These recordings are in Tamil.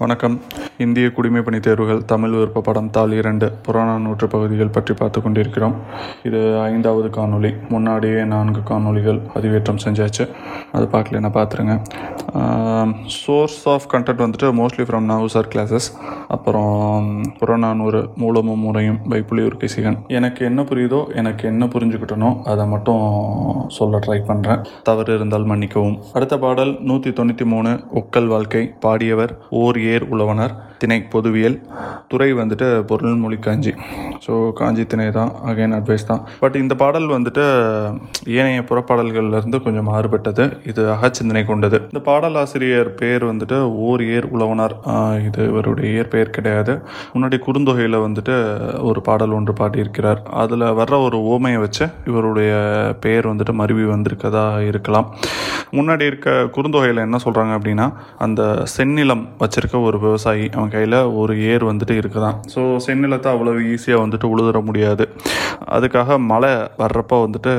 வணக்கம். இந்திய குடிமைப்பணி தேர்வுகள் தமிழ் விருப்ப படம் தாள் இரண்டு புறநானூற்று பகுதிகள் பற்றி பார்த்து கொண்டிருக்கிறோம். இது ஐந்தாவது காணொளி. முன்னாடியே நான்கு காணொளிகள் பதிவேற்றம் செஞ்சாச்சு. அது பார்க்கலன்னா பார்த்துருங்க. சோர்ஸ் ஆஃப் கண்டென்ட் வந்துட்டு மோஸ்ட்லி ஃப்ரம் நவுசார் கிளாஸஸ் அப்புறம் புறநானூறு மூலமும் முறையும் பை புலியூர் எனக்கு என்ன புரியுதோ எனக்கு என்ன புரிஞ்சுக்கிட்டனோ அதை மட்டும் சொல்ல ட்ரை பண்ணுறேன் தவறு இருந்தால் மன்னிக்கவும். அடுத்த பாடல் நூற்றி தொண்ணூற்றி மூணு ஒக்கல் வாழ்க்கை பாடியவர் ஓர் ஏர் உழவனர். திணை பொதுவியல் துறை வந்துட்டு பொருள்மொழி காஞ்சி. ஸோ காஞ்சி திணை தான் அகைன் அட்வைஸ் தான். பட் இந்த பாடல் வந்துட்டு ஏனைய புறப்பாடல்கள்லேருந்து கொஞ்சம் மாறுபட்டது. இது அகச்சிந்தனை கொண்டது. இந்த பாடலாசிரியர் பேர் வந்துட்டு ஓர் ஏர் உழவனார். இது இவருடைய இயற்பெயர் கிடையாது. முன்னாடி குறுந்தொகையில் வந்துட்டு ஒரு பாடல் ஒன்று பாடியிருக்கிறார். அதில் வர்ற ஒரு ஓமையை வச்சு இவருடைய பெயர் வந்துட்டு மருவி வந்திருக்கதா இருக்கலாம். முன்னாடி இருக்க குறுந்தொகையில் என்ன சொல்கிறாங்க அப்படின்னா அந்த செந்நிலம் வச்சிருக்க ஒரு விவசாயி அவன் கையில் ஒரு ஏர் வந்துட்டு இருக்குதான். ஸோ செந்நிலத்தை அவ்வளோ ஈஸியாக வந்துட்டு உழுதுற முடியாது. அதுக்காக மழை வர்றப்போ வந்துட்டு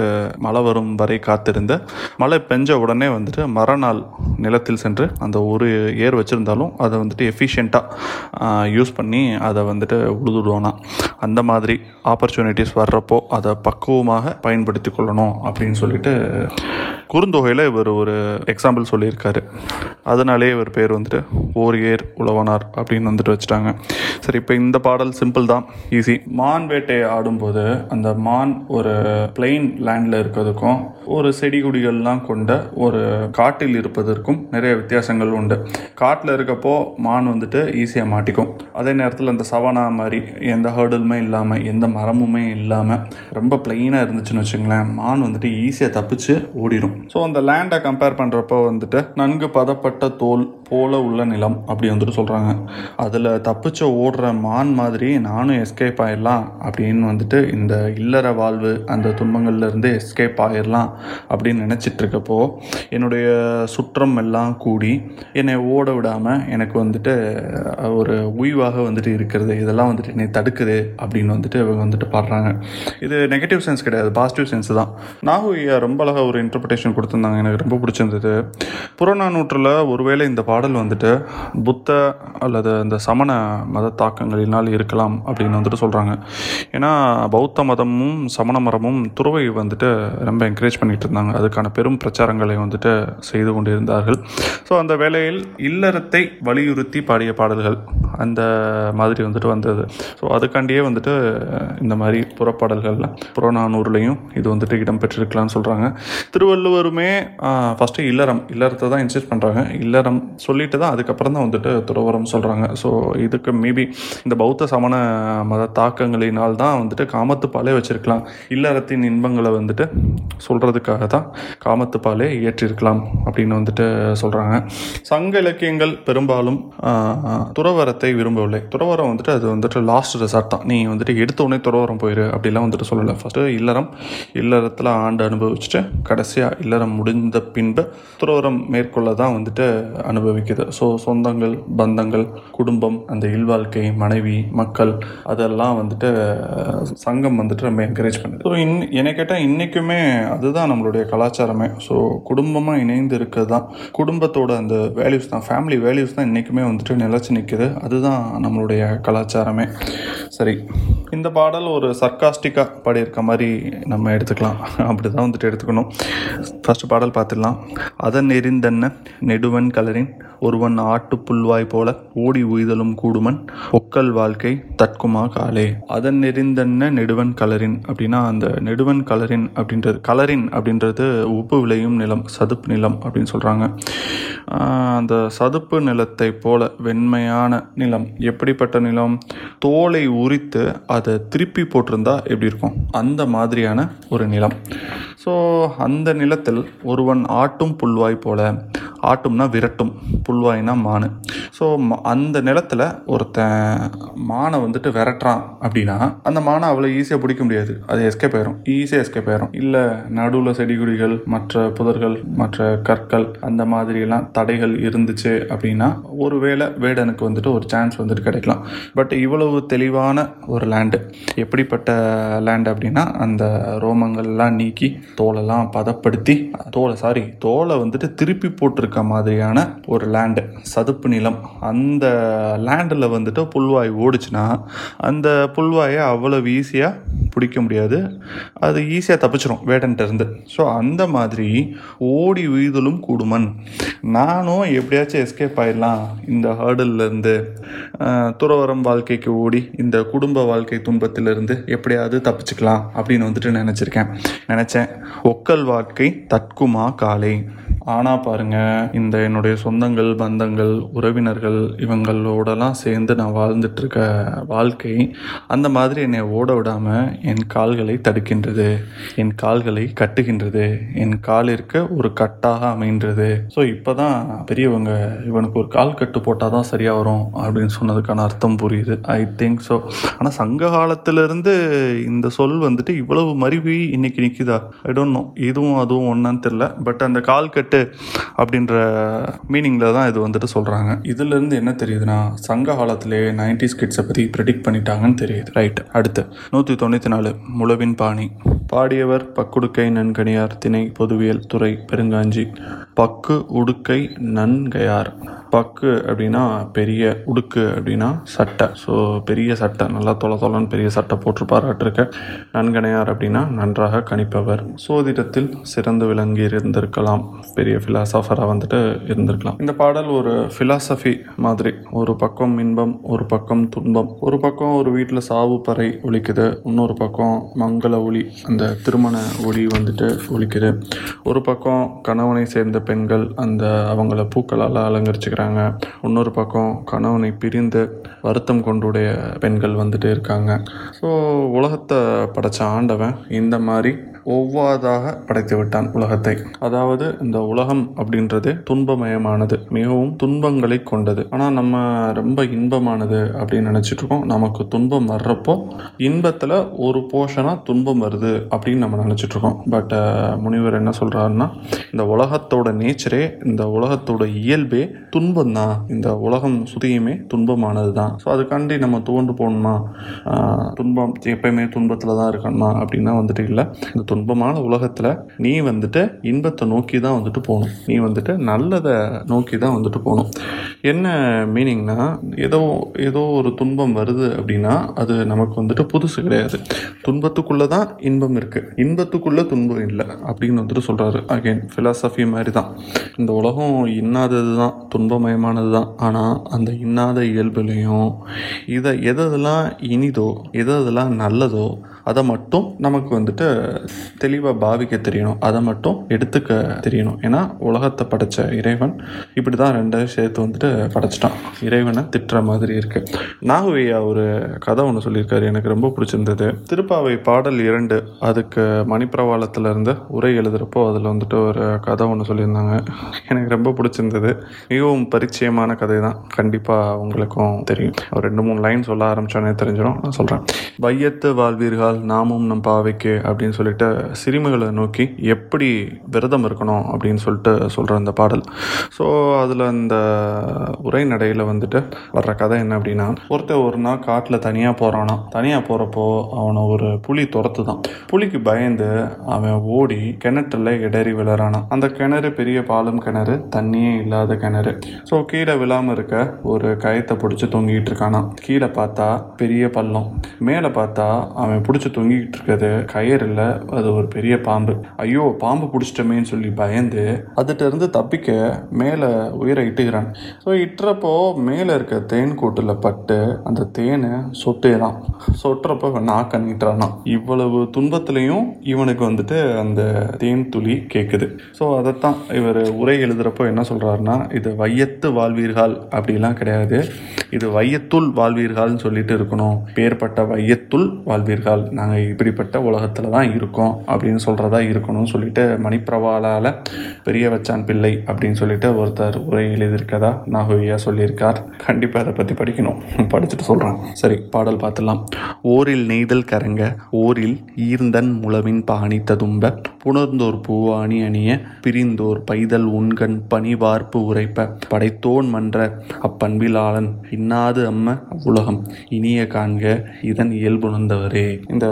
மழை வரும் வரை காத்திருந்த மழை பெஞ்ச உடனே வந்துட்டு மறுநாள் நிலத்தில் சென்று அந்த ஒரு ஏர் வச்சுருந்தாலும் அதை வந்துட்டு எஃபிஷியண்ட்டாக யூஸ் பண்ணி அதை வந்துட்டு உழுதுடுவானா அந்த மாதிரி ஆப்பர்ச்சுனிட்டிஸ் வர்றப்போ அதை பக்குவமாக பயன்படுத்தி கொள்ளணும் அப்படின்னு சொல்லிட்டு குறுந்தொகையில் இவர் ஒரு எக்ஸாம்பிள் சொல்லியிருக்காரு. அதனாலே இவர் பேர் வந்துட்டு ஓர் ஏர் உழவனார் அப்படின்னு வந்துட்டு வச்சுட்டாங்க. சரி இப்போ இந்த பாடல் சிம்பிள் தான் ஈஸி மான் வேட்டையை ஆடும்போது அந்த மான் ஒரு பிளெயின் லேண்டில் இருக்கிறதுக்கும் ஒரு செடி கொடிகள்லாம் கொண்ட ஒரு காட்டில் இருப்பதற்கும் நிறைய வித்தியாசங்கள் உண்டு. காட்டில் இருக்கப்போ மான் வந்துட்டு ஈஸியாக மாட்டிக்கும். அதே நேரத்தில் அந்த சவனா மாதிரி எந்த ஹேர்டலுமே இல்லாமல் எந்த மரமுமே இல்லாமல் ரொம்ப பிளெயினாக இருந்துச்சுன்னு வச்சுங்களேன் மான் வந்துட்டு ஈஸியாக தப்பிச்சு ஓடிடும் ஸோ அந்த லேண்டை கம்பேர் பண்ணுறப்போ வந்துட்டு நன்கு பதப்பட்ட தோல் போல உள்ள நிலம் அப்படி வந்துட்டு சொல்கிறாங்க அதில் தப்பிச்சு ஓடுற மான் மாதிரி நானும் எஸ்கேப் ஆயிடலாம் அப்படின்னு வந்துட்டு இந்த இல்லற வாழ்வு அந்த துன்பங்கள்லேருந்து எஸ்கேப் ஆயிடலாம் அப்படின்னு நினச்சிட்டு இருக்கப்போ என்னுடைய சுற்றம் எல்லாம் கூடி என்னை ஓட விடாமல் எனக்கு வந்துட்டு ஒரு உய்வாக வந்துட்டு இருக்கிறது இதெல்லாம் வந்துட்டு என்னை தடுக்குது அப்படின்னு வந்துட்டு இவங்க வந்துட்டு பாடுறாங்க. இது நெகட்டிவ் சென்ஸ் கிடையாது பாசிட்டிவ் சென்ஸ் தான். நாகு ஐயா ரொம்ப அழகாக ஒரு இன்டர்பிரேஷன் கொடுத்துருந்தாங்க. எனக்கு ரொம்ப பிடிச்சிருந்தது. புறநானூற்றில் ஒருவேளை இந்த பாடல் வந்துட்டு புத்த அல்லது இந்த சமண மத தாக்கங்களினால் இருக்கலாம் அப்படின்னு வந்துட்டு சொல்கிறாங்க ஏன்னா பௌத்த மதமும் சமண மரமும் துறவை வந்துட்டு ரொம்ப என்கரேஜ் பண்ணிட்டு இருந்தாங்க. அதுக்கான பெரும் பிரச்சாரங்களை வந்துட்டு செய்து கொண்டிருந்தார்கள். ஸோ அந்த வேளையில் இல்லறத்தை வலியுறுத்தி பாடிய பாடல்கள் அந்த மாதிரி வந்துட்டு வந்தது. ஸோ அதுக்காண்டியே வந்துட்டு இந்த மாதிரி புறப்பாடல்கள்ல புறநானூறுலையும் இது வந்துட்டு இடம்பெற்றிருக்கலாம்னு சொல்கிறாங்க திருவள்ளுவர் திருவள்ளுவருமே ஃபஸ்ட்டு இல்லறம் இல்லறத்தை தான் இன்சிஸ்ட் பண்ணுறாங்க இல்லறம் சொல்லிட்டு தான் அதுக்கப்புறம் தான் வந்துட்டு துறவரம் சொல்கிறாங்க ஸோ இதுக்கு மேபி இந்த பௌத்த சமண மத தாக்கங்களினால் தான் வந்துட்டு காமத்துப்பாலே வச்சுருக்கலாம். இல்லறத்தின் இன்பங்களை வந்துட்டு சொல்கிறதுக்காக தான் காமத்துப்பாலே இயற்றிருக்கலாம் அப்படின்னு வந்துட்டு சொல்கிறாங்க சங்க இலக்கியங்கள் பெரும்பாலும் துறவரத்தை விரும்பவில்லை. துறவரம் வந்துட்டு அது வந்துட்டு லாஸ்ட் ரிசார்ட் தான். நீ வந்துட்டு எடுத்த உடனே துறவரம் போயிரு அப்படிலாம் வந்துட்டு சொல்லலை. ஃபஸ்ட்டு இல்லறம் இல்லறத்தில் ஆண்டு அனுபவிச்சுட்டு கடைசியாக இல்லறம் முடிந்த பின்பு துறவரம் மேற்கொள்ள தான் வந்துட்டு அனுபவிக்குது. ஸோ சொந்தங்கள் பந்தங்கள் குடும்பம் அந்த இல்வாழ்க்கை மனைவி மக்கள் அதெல்லாம் வந்துட்டு சங்கம் வந்துட்டு நம்ம என்கரேஜ் பண்ணுது. ஸோ இன் என்னை கேட்டால் இன்றைக்குமே அதுதான் நம்மளுடைய கலாச்சாரமே. ஸோ குடும்பமாக இணைந்து இருக்கிறது தான் குடும்பத்தோட அந்த வேல்யூஸ் தான் ஃபேமிலி வேல்யூஸ் தான் இன்றைக்குமே வந்துட்டு நிலச்சி நிற்கிது அதுதான் நம்மளுடைய கலாச்சாரமே. சரி இந்த பாடல் ஒரு சர்க்காஸ்டிக்காக பாடியிருக்க மாதிரி நம்ம எடுத்துக்கலாம். அப்படி தான் வந்துட்டு எடுத்துக்கணும். ஃபஸ்ட்டு பாடல் பார்த்துடலாம். அதன் எரிந்தன்ன நெடுவன் கலரின் ஒருவன் ஆட்டு புல்வாய் போல ஓடி உய்தலும் கூடுமன் ஒக்கல் வாழ்க்கை தற்குமா காலே. அதன் நெறிந்தன்ன நெடுவன் கலரின் அப்படின்னா அந்த நெடுவன் கலரின் அப்படின்றது கலரின் அப்படின்றது உப்பு விளையும் நிலம் சதுப்பு நிலம் அப்படின்னு சொல்கிறாங்க அந்த சதுப்பு நிலத்தை போல வெண்மையான நிலம் எப்படிப்பட்ட நிலம்? தோலை உரித்து அதை திருப்பி போட்டிருந்தா எப்படி இருக்கும்? அந்த மாதிரியான ஒரு நிலம். ஸோ அந்த நிலத்தில் ஒருவன் ஆட்டும் புல்வாய் போல. ஆட்டும்னா விரட்டும் புல்வாயினா மானு. ஸோ அந்த நிலத்தில் ஒருத்தன் மானை வந்துட்டு விரட்டுறான் அப்படின்னா அந்த மானை அவ்வளோ ஈஸியாக பிடிக்க முடியாது. அது எஸ்கேப் ஆயிரும். ஈஸியாக எஸ்கேப் ஆயிரும். இல்லை நடுவில் செடி கொடிகள் மற்ற புதர்கள் மற்ற கற்கள் அந்த மாதிரியெல்லாம் தடைகள் இருந்துச்சு அப்படின்னா ஒரு வேளை வேடனுக்கு வந்துட்டு ஒரு சான்ஸ் வந்துட்டு கிடைக்கலாம். பட் இவ்வளவு தெளிவான ஒரு லேண்டு எப்படிப்பட்ட லேண்ட் அப்படின்னா அந்த ரோமங்கள்லாம் நீக்கி தோலெல்லாம் பதப்படுத்தி தோலை சாரி தோலை வந்துட்டு திருப்பி போட்டிருக்க மாதிரியான ஒரு லேண்டு சதுப்பு நிலம். அந்த லேண்டில் வந்துட்டு புல்வாய் ஓடுச்சுன்னா அந்த புல்வாயை அவ்வளவு ஈஸியாக பிடிக்க முடியாது. அது ஈஸியாக தப்பிச்சிடும் வேடன்ட்டு ஸோ அந்த மாதிரி ஓடி உய்தலும் கூடுமன். நானும் எப்படியாச்சும் எஸ்கேப் ஆயிடலாம். இந்த ஹேர்டில்லேருந்து துறவரம் வாழ்க்கைக்கு ஓடி இந்த குடும்ப வாழ்க்கை துன்பத்திலிருந்து எப்படியாவது தப்பிச்சுக்கலாம் அப்படின்னு வந்துட்டு நினச்சிருக்கேன். நினச்சேன். ஒக்கல் வாழ்க்கை தற்குமா காலை. ஆனால் பாருங்க இந்த என்னுடைய சொந்தங்கள் பந்தங்கள் உறவினர்கள் இவங்களோடலாம் சேர்ந்து நான் வாழ்ந்துட்டு இருக்க வாழ்க்கை அந்த மாதிரி என்னை ஓட விடாமல் என் கால்களை தடுக்கின்றது என் கால்களை கட்டுகின்றது என் காலிற்கு ஒரு கட்டாக அமைன்றது ஸோ இப்போ தான் பெரியவங்க இவனுக்கு ஒரு கால் கட்டு போட்டால் தான் சரியாக வரும் அப்படின்னு சொன்னதுக்கான அர்த்தம் புரியுது ஐ திங்க் ஸோ ஆனால் சங்க காலத்திலிருந்து இந்த சொல் வந்துட்டு இவ்வளவு மருவி இன்னைக்கு நிற்குதா ஐ டோன்ட் நோ இதுவும் அதுவும் ஒன்றான்னு தெரில பட் அந்த கால் கட்டு அப்படின்ற மீனிங்கில் தான் இது வந்துட்டு சொல்கிறாங்க இதுலேருந்து என்ன தெரியுதுன்னா சங்க காலத்திலே நைன்டிஸ் கிட்ஸை பற்றி ப்ரெடிக்ட் பண்ணிட்டாங்கன்னு தெரியுது. ரைட் அடுத்து நூற்றி தொண்ணூற்றி நாலு முழவின் பாணி. பாடியவர் பக்குடுக்கை நன்கணியார் திணை பொதுவியல் துறை பெருங்காஞ்சி. பக்கு உடுக்கை நன்கையார். பக்கு அப்படின்னா பெரிய உடுக்கு அப்படின்னா சட்டை. ஸோ பெரிய சட்டை நல்லா தொலை தொலைன்னு பெரிய சட்டை போட்டிருப்பாராட்டிருக்க நன்கணையார் அப்படின்னா நன்றாக கணிப்பவர். சோதிடத்தில் சிறந்து விளங்கி இருந்திருக்கலாம். பெரிய ஃபிலாசபராக வந்துட்டு இருந்திருக்கலாம். இந்த பாடல் ஒரு ஃபிலாசபி மாதிரி. ஒரு பக்கம் இன்பம் ஒரு பக்கம் துன்பம். ஒரு பக்கம் ஒரு வீட்டில் சாவு பறை ஒழிக்குது இன்னொரு பக்கம் மங்கள ஒளி அந்த திருமண ஒளி வந்துட்டு ஒழிக்குது ஒரு பக்கம் கணவனை சேர்ந்த பெண்கள் அந்த அவங்கள பூக்களால் அலங்கரிச்சுக்கிறாங்க. இன்னொரு பக்கம் கணவனை பிரிந்து வருத்தம் கொண்டுடைய பெண்கள் வந்துட்டு இருக்காங்க. ஸோ உலகத்தை படைச்ச ஆண்டவன் இந்த மாதிரி ஒவ்வாதாக படைத்து விட்டான் உலகத்தை. அதாவது இந்த உலகம் அப்படின்றது துன்பமயமானது மிகவும் துன்பங்களை கொண்டது. ஆனால் நம்ம ரொம்ப இன்பமானது அப்படின்னு நினச்சிட்டு இருக்கோம். நமக்கு துன்பம் வர்றப்போ இன்பத்தில் ஒரு போர்ஷனாக துன்பம் வருது அப்படின்னு நம்ம நினச்சிட்டு இருக்கோம். பட் முனிவர் என்ன சொல்கிறாருன்னா இந்த உலகத்தோட நேச்சரே இந்த உலகத்தோட இயல்பே துன்பம் துன்பம் தான் இந்த உலகம் சுதியுமே துன்பமானது தான் ஸோ அதுக்காண்டி நம்ம துவண்டு போகணுமா? துன்பம் எப்பயுமே துன்பத்தில் தான் இருக்கணுமா அப்படின்னா வந்துட்டு இல்லை. இந்த துன்பமான உலகத்தில் நீ வந்துட்டு இன்பத்தை நோக்கி தான் வந்துட்டு போகணும். நீ வந்துட்டு நல்லதை நோக்கி தான் வந்துட்டு போகணும். என்ன மீனிங்னா ஏதோ ஏதோ ஒரு துன்பம் வருது அப்படின்னா அது நமக்கு வந்துட்டு புதுசு கிடையாது. துன்பத்துக்குள்ளே தான் இன்பம் இருக்குது இன்பத்துக்குள்ளே துன்பம் இல்லை அப்படின்னு வந்துட்டு சொல்கிறாரு அகைன் ஃபிலாசபி மாதிரி தான் இந்த உலகம் இன்னாதது தான் துன்பம் துன்பமயமானது தான் ஆனால் அந்த இன்னாத இயல்புலையும் இதை எதெல்லாம் இனிதோ எதெல்லாம் நல்லதோ அதை மட்டும் நமக்கு வந்துட்டு தெளிவாக பாவிக்க தெரியணும். அதை மட்டும் எடுத்துக்க தெரியணும். ஏன்னா உலகத்தை படைச்ச இறைவன் இப்படி தான் ரெண்டையும் சேர்த்து வந்துட்டு படைச்சிட்டான். இறைவனை திட்டுற மாதிரி இருக்கு. நாகுவையா ஒரு கதை ஒன்று சொல்லியிருக்காரு. எனக்கு ரொம்ப பிடிச்சிருந்தது. திருப்பாவை பாடல் இரண்டு அதுக்கு மணிப்பிரவாளத்திலிருந்து உரை எழுதுகிறப்போ அதில் வந்துட்டு ஒரு கதை ஒன்று சொல்லியிருந்தாங்க. எனக்கு ரொம்ப பிடிச்சிருந்தது. மிகவும் பரிச்சயமான கதை தான் கண்டிப்பாக உங்களுக்கும் தெரியும். ஒரு ரெண்டு மூணு லைன் சொல்ல ஆரம்பிச்சோன்னே தெரிஞ்சிடும். நான் சொல்கிறேன் வையத்து வாழ்வீர்கள் நாமும் நம் பாவைக்கு அப்படின்னு சொல்லிட்டு சிறுமிகளை நோக்கி எப்படி விரதம் இருக்கணும் அப்படின்னு சொல்லிட்டு சொல்கிற அந்த பாடல். ஸோ அதில் அந்த உரைநடையில் வந்துட்டு வர்ற கதை என்ன அப்படின்னா ஒருத்தர் ஒரு நாள் காட்டில் தனியாக போகிறானா தனியாக போகிறப்போ அவனை ஒரு புலி துரத்து தான் புலிக்கு பயந்து அவன் ஓடி கிணற்றுல இடறி விழறானான் அந்த கிணறு பெரிய பாலம் கிணறு தண்ணியே இல்லாத கிணறு. ஸோ கீழே விழாமல் இருக்க ஒரு கயத்தை பிடிச்சி தொங்கிட்டு இருக்கானா. கீழே பார்த்தா பெரிய பள்ளம். மேலே பார்த்தா அவன் பிடிச்சி தொங்கிக்கிட்டு இருக்கிறது. கயிறு இல்லை அது ஒரு பெரிய பாம்பு. ஐயோ பாம்பு பிடிச்சிட்டமேன்னு சொல்லி பயந்து அதுகிட்ட இருந்து தப்பிக்க மேலே உயிரை இட்டுகிறான் ஸோ இட்டுறப்போ மேலே இருக்க தேன் கூட்டில் பட்டு அந்த தேனை சொட்டேதான் சொட்டுறப்போ நாக்க நீட்டுறானா. இவ்வளவு துன்பத்துலேயும் இவனுக்கு வந்துட்டு அந்த தேன் துளி கேட்குது ஸோ அதைத்தான் இவர் உரை எழுதுகிறப்போ என்ன சொல்கிறாருன்னா இது வையத்து வாழ்வீர்கள். அப்படிலாம் கிடையாது. இது வையத்துள் வாழ்வீர்கள்னு சொல்லிட்டு இருக்கணும். பேர்பட்ட வையத்துள் வாழ்வீர்கள். நாங்கள் இப்படிப்பட்ட உலகத்தில் தான் இருக்கோம் அப்படின்னு சொல்கிறதா இருக்கணும்னு சொல்லிட்டு மணிப்பிரவாளால் பெரிய வச்சான் பிள்ளை அப்படின்னு சொல்லிட்டு ஒருத்தர் உரை எழுதியிருக்கதா நாகுவியா சொல்லியிருக்கார். கண்டிப்பாக அதை பற்றி படிக்கணும். படிச்சுட்டு சொல்கிறேன் சரி பாடல் பார்த்துலாம் ஓரில் நெய்தல் கரங்க ஓரில் ஈர்ந்தன் முளவின் பாணி ததும்ப புணர்ந்தோர் பூவாணி அணிய பிரிந்தோர் பைதல் உண்கண் பணிவார்ப்பு உரைப்ப படைத்தோன் மன்ற அப்பண்பிலாளன் இன்னாது அம்ம அவ்வுலகம். இனிய காண்க இதன் இயல்புணர்ந்தவரே இந்த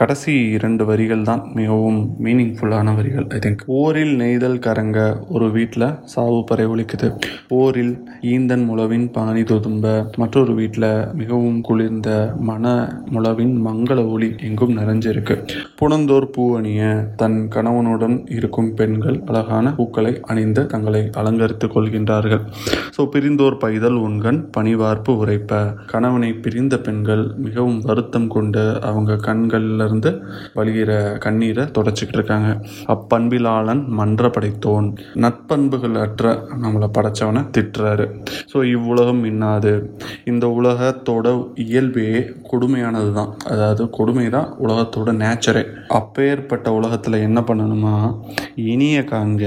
கடைசி இரண்டு வரிகள் தான் மிகவும் மீனிங்ஃபுல்லான வரிகள் ஐ திங்க் போரில் நெய்தல் கரங்க ஒரு வீட்டில் சாவு பறை ஒலிக்குது. போரில் ஈந்தன் முழவின் பாணி தொதும்ப மற்றொரு வீட்டில் மிகவும் குளிர்ந்த மன முழவின் மங்கள ஒளி எங்கும் நிறைஞ்சிருக்கு. புனந்தோர் பூ அணிய தன் கணவனுடன் இருக்கும் பெண்கள் அழகான பூக்களை அணிந்து தங்களை அலங்கரித்துக் கொள்கின்றார்கள். ஸோ பிரிந்தோர் பைதல் உண்கண் பணிவார்ப்பு உரைப்ப. கணவனை பிரிந்த பெண்கள் மிகவும் வருத்தம் கொண்டு அவங்க கண்கள்லேருந்து வழிகிற கண்ணீரை தொடச்சிக்கிட்டு இருக்காங்க அப்பண்பிலாளன் மன்ற படைத்தோன் நட்பண்புகள் அற்ற நம்மளை படைச்சவனை திட்டுறாரு. ஸோ இவ்வுலகம் இன்னாது இந்த உலகத்தோட இயல்பே கொடுமையானது தான் அதாவது கொடுமை தான் உலகத்தோட நேச்சரே. அப்பேற்பட்ட உலகத்தில் என்ன பண்ணணுமா? இனிய காண்க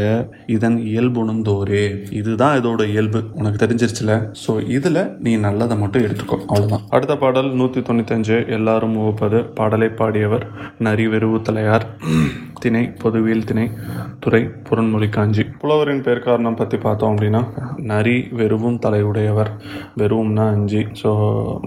இதன் இயல்புணர்ந்தோரே இதுதான் இதோட இயல்பு. உனக்கு தெரிஞ்சிருச்சுல? ஸோ இதில் நீ நல்லதை மட்டும் எடுத்துக்கோ. அவ்வளோதான் அடுத்த பாடல் நூற்றி தொண்ணூத்தஞ்சு எல்லாரும் முகப்பது பாடலை பாடியவர் நரி வெறுவு தலையார். திணை பொதுவியல் திணை துறை புறன்மொழி காஞ்சி. புலவரின் பேர் காரணம் பற்றி பார்த்தோம் அப்படின்னா நரி வெறுவும் தலையுடையவர். வெறும்னா அஞ்சு. ஸோ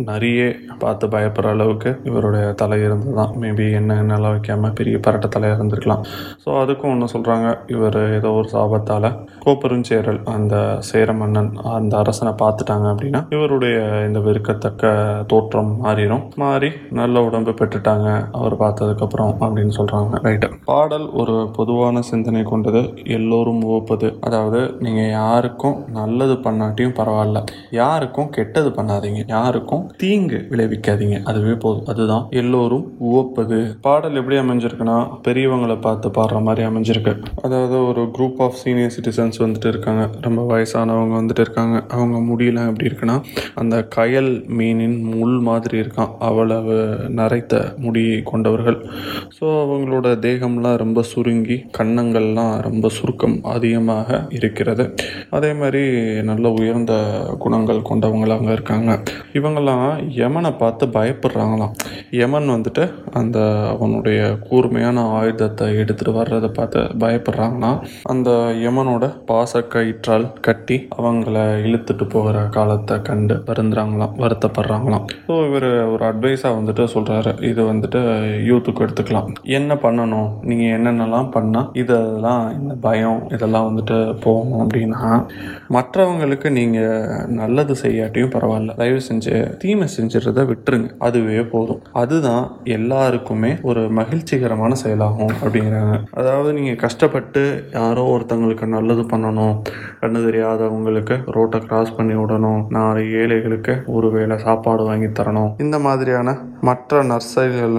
நரியே பார்த்து பயப்படுற அளவுக்கு இவருடைய தலை இருந்தது தான் மேபி என்ன என்னெல்லாம் வைக்காமல் பெரிய பரட்ட தலையாக இருந்திருக்கலாம். ஸோ அதுக்கும் ஒன்று சொல்கிறேன் சொல்கிறாங்க இவர் ஏதோ ஒரு சாபத்தால் கோப்பெருஞ்சேரல் அந்த சேர மன்னன் அந்த அரசனை பார்த்துட்டாங்க அப்படின்னா இவருடைய இந்த வெறுக்கத்தக்க தோற்றம் மாறிடும் மாறி நல்ல உடம்பு பெற்றுட்டாங்க. அவர் பார்த்ததுக்கப்புறம் அப்படின்னு சொல்கிறாங்க ரைட்டு பாடல் ஒரு பொதுவான சிந்தனை கொண்டது. எல்லோரும் ஓப்பது அதாவது நீங்கள் யாருக்கும் நல்லது பண்ணாட்டியும் பரவாயில்ல. யாருக்கும் கெட்டது பண்ணாதீங்க. யாருக்கும் தீங்கு விளைவிக்காதீங்க. அதுவே போதும். அதுதான் எல்லோரும் ஓப்பது பாடல் எப்படி அமைஞ்சிருக்குன்னா பெரியவங்களை பார்த்து பாடுற மாதிரி அமைஞ்சிருக்கு. அதாவது ஒரு குரூப் ஆஃப் சீனியர் சிட்டிசன்ஸ் வந்துட்டு இருக்காங்க. ரொம்ப வயசானவங்க வந்துட்டு இருக்காங்க. அவங்க முடியெல்லாம் எப்படி இருக்குன்னா அந்த கயல் மீனின் முள் மாதிரி இருக்கான். அவ்வளவு நரைத்த முடி கொண்டவர்கள். ஸோ அவங்களோட தேகம்லாம் ரொம்ப சுருங்கி கன்னங்கள்லாம் ரொம்ப சுருக்கம் அதிகமாக இருக்கிறது. அதே மாதிரி நல்ல உயர்ந்த குணங்கள் கொண்டவங்க அங்கே இருக்காங்க. இவங்கெல்லாம் யமனை பார்த்து பயப்படுறாங்களாம். யமன் வந்துட்டு அந்த அவனுடைய கூர்மையான ஆயுதத்தை எடுத்துகிட்டு வர்றதை பார்த்து பயப்படுறாங்கன்னா அந்த யமனோட பாசக்கயிற்றால் கட்டி அவங்கள இழுத்துட்டு போகிற காலத்தை கண்டு வருந்துறாங்களாம் வருத்தப்படுறாங்களாம். ஸோ இவர் ஒரு அட்வைஸாக வந்துட்டு சொல்கிறாரு இது வந்துட்டு யூத்துக்கு எடுத்துக்கலாம். என்ன பண்ணணும்? நீங்கள் என்னென்னலாம் பண்ணால் இதெல்லாம் இந்த பயம் இதெல்லாம் வந்துட்டு போகும் அப்படின்னா மற்றவங்களுக்கு நீங்கள் நல்லது செய்யாட்டியும் பரவாயில்ல. தயவு செஞ்சு தீமை செஞ்சிடறத விட்டுருங்க. அதுவே போதும். அதுதான் எல்லாருக்குமே ஒரு மகிழ்ச்சிகரமான செயலாகும் அப்படிங்கிறாங்க அதாவது நீங்கள் கஷ்டப்பட்டு யாரோ ஒருத்தங்களுக்கு நல்லது பண்ணணும். கண்ணு தெரியாதவங்களுக்கு ரோட்டை கிராஸ் பண்ணி விடணும். நாலு ஏழைகளுக்கு ஒரு வேளை சாப்பாடு வாங்கி தரணும். இந்த மாதிரியான மற்ற நற்செயல்கள்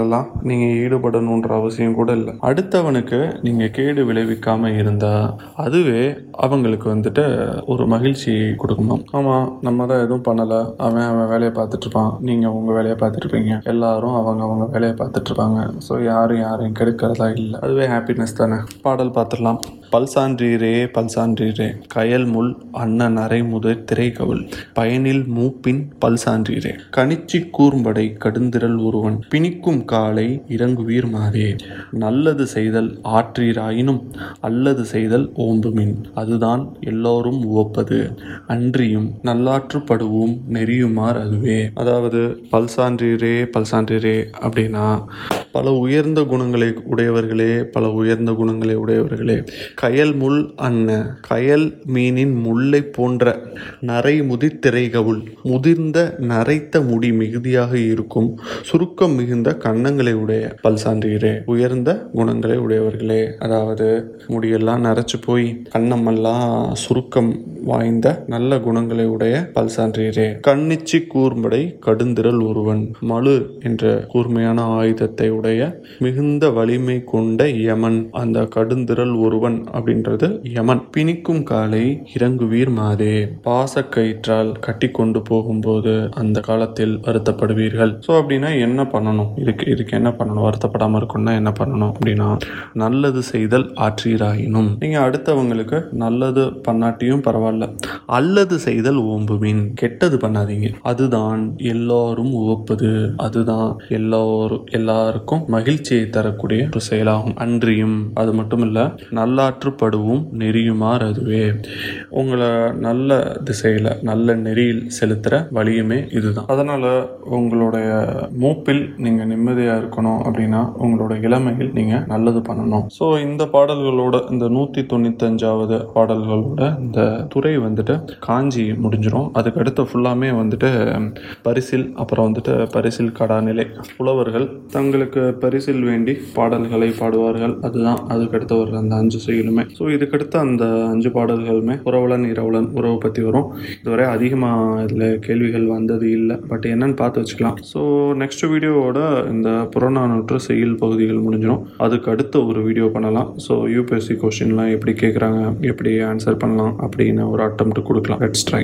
நீங்கள் ஈடுபடணுன்ற அவசியம் கூட இல்லை. அடுத்தவனுக்கு நீங்கள் கேடு விளைவிக்காமல் இருந்தால் அதுவே அவங்களுக்கு வந்துட்டு ஒரு மகிழ்ச்சி கொடுக்குமா? ஆமாம் நம்ம தான் எதுவும் பண்ணலை. அவன் அவன் வேலையை பார்த்துட்ருப்பான் நீங்கள் உங்கள் வேலையை பார்த்துட்ருப்பீங்க எல்லாரும் அவங்க அவங்க வேலையை பார்த்துட்ருப்பாங்க ஸோ யாரும் யாரையும் கெடுக்கிறதா இல்லை. அதுவே ஹாப்பினஸ் தானே. பாடல் பார்த்துடலாம். பல்சான்றீரே பல்சான்றீரே. கயல் முள் அண்ணன் அரை முதல் திரைகவுள். பயனில் மூப்பின் பல்சான்றீரே. கணிச்சி கூர்ம்படை கடுந்திரல் ஒருவன். பிணிக்கும் காலை இறங்குவீர் மாதே நல்லது செய்தல் ஆற்றீராயினும் அல்லது செய்தல் ஓம்புமின். அதுதான் எல்லோரும் உவப்பது. அன்றியும் நல்லாற்றுப்படுவோம் நெறியுமார் அதுவே. அதாவது பல்சான்றீரே பல்சான்றீரே அப்படின்னா பல உயர்ந்த குணங்களை உடையவர்களே பல உயர்ந்த குணங்களை உடையவர்களே. கயல் முள் அன்ன கயல் மீனின் முல்லை போன்ற நரை முதித்திரைகவுள் முதிர்ந்த நரைத்த முடி மிகுதியாக இருக்கும் சுருக்கம் மிகுந்த கன்னங்களை உடைய பல்சான்றீரே உயர்ந்த குணங்களை உடையவர்களே அதாவது முடியெல்லாம் நரைச்சு போய் கண்ணமெல்லாம் சுருக்கம் வாய்ந்த நல்ல குணங்களை உடைய பல்சான்றீரே கண்ணிச்சி கூர்ம்படை கடுந்திரல் ஒருவன் மழு என்ற கூர்மையான ஆயுதத்தை உடைய மிகுந்த வலிமை கொண்ட யமன் அந்த கடுந்திரல் ஒருவன் அப்படின்றது யமன். பிணிக்கும் காலை இறங்குவீர் மாதே. பாசக்கயிற்றால் கட்டி கொண்டு போகும்போது அந்த காலத்தில் வருத்தப்படுவீர்கள். ஸோ அப்படின்னா என்ன பண்ணணும்? இதுக்கு இதுக்கு என்ன பண்ணணும்? வருத்தப்படாமல் இருக்கணும்னா என்ன பண்ணணும் அப்படின்னா நல்லது செய்தல் ஆற்றீராயினும். நீங்கள் அடுத்தவங்களுக்கு நல்லது பண்ணாட்டியும் பரவாயில்ல. அல்லது செய்தல் ஓம்புவின். கெட்டது பண்ணாதீங்க. அதுதான் எல்லாரும் உவப்பது. அதுதான் எல்லோரும் எல்லாருக்கும் எல்லாருக்கும் மகிழ்ச்சியை தரக்கூடிய ஒரு செயலாகும் அன்றியும். அது மட்டும் இல்லை நல்லாற்றுப்படுவும் நெறியுமாறு அதுவே. உங்களை நல்ல திசையில் நல்ல நெறியில் செலுத்துகிற வழியுமே இதுதான். அதனால் உங்களுடைய மூப்பில் நீங்கள் நிம்மதியாக இருக்கணும் அப்படின்னா உங்களோட இளமையில் நீங்கள் நல்லது பண்ணணும். ஸோ இந்த பாடல்களோட இந்த நூற்றி தொண்ணூத்தஞ்சாவது பாடல்களோட இந்த துறை வந்துட்டு காஞ்சி முடிஞ்சிடும் அதுக்கடுத்து ஃபுல்லாமே வந்துட்டு பரிசில் அப்புறம் வந்துட்டு பரிசில் கடாநிலை புலவர்கள் தங்களுக்கு பரிசில் வேண்டி பாடல்களை பாடுவார்கள். அதுதான் அதுக்கடுத்து வர்ற அந்த அஞ்சு செயலுமே. ஸோ இதுக்கடுத்து அந்த அஞ்சு பாடல்களுமே உறவுளன் இரவுளன் உறவு பற்றி வரும். இதுவரை அதிகமாக இதில் கேள்விகள் வந்தது இல்லை. பட் என்னன்னு பார்த்து வச்சுக்கலாம். ஸோ நெக்ஸ்ட் வீடியோவோட இந்த புறநானூற்று செயல் பகுதிகள் முடிஞ்சிடும். அதுக்கு அடுத்து ஒரு வீடியோ பண்ணலாம். ஸோ யூபிஎஸ்சி கொஸ்டின்லாம் எப்படி கேட்குறாங்க எப்படி ஆன்சர் பண்ணலாம் அப்படின்னு ஒரு அட்டம் கொடுக்கலாம். Let's try